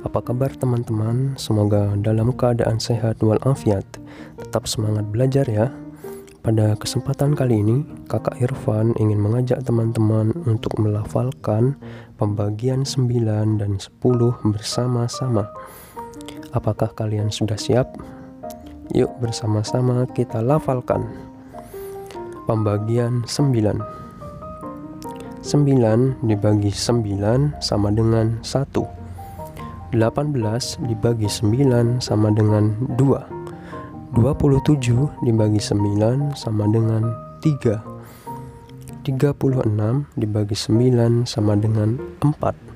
Apa kabar teman-teman? Semoga dalam keadaan sehat walafiat. Tetap semangat belajar ya. Pada kesempatan kali ini Kakak Irfan ingin mengajak teman-teman Untuk melafalkan Pembagian 9 dan 10 bersama-sama. Apakah kalian sudah siap? Yuk bersama-sama kita lafalkan Pembagian 9 9 dibagi 9 sama dengan 1 18 dibagi 9 sama dengan 2 27 dibagi 9 sama dengan 3 36 dibagi 9 sama dengan 4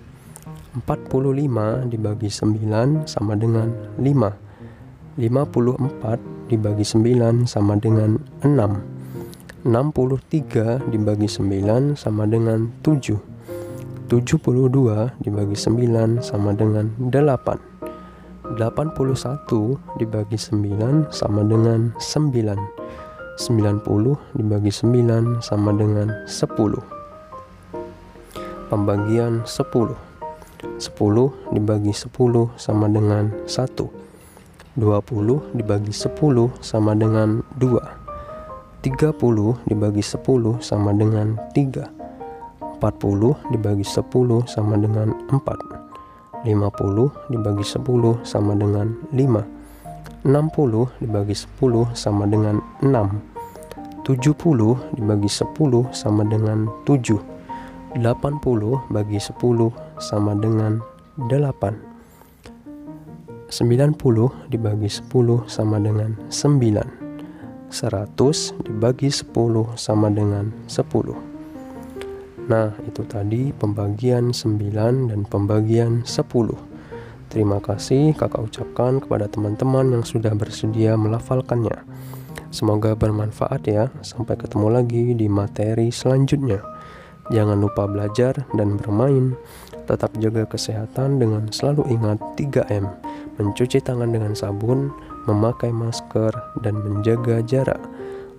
45 dibagi 9 sama dengan 5 54 dibagi 9 sama dengan 6 63 dibagi 9 sama dengan 7 72 dibagi 9 sama dengan 8 81 dibagi 9 sama dengan 9 90 dibagi 9 sama dengan 10 Pembagian 10 10 dibagi 10 sama dengan 1 20 dibagi 10 sama dengan 2 30 dibagi 10 sama dengan 3 40 dibagi 10 sama dengan 4 50 dibagi 10 sama dengan 5 60 dibagi 10 sama dengan 6 70 dibagi 10 sama dengan 7 80 bagi 10 sama dengan 8 90 dibagi 10 sama dengan 9 100 dibagi 10 sama dengan 10 Nah itu tadi pembagian 9 dan pembagian 10 Terima kasih kakak ucapkan kepada teman-teman yang sudah bersedia melafalkannya. Semoga bermanfaat ya. Sampai ketemu lagi di materi selanjutnya. Jangan lupa belajar dan bermain. Tetap jaga kesehatan dengan selalu ingat 3M Mencuci tangan dengan sabun memakai masker, dan menjaga jarak.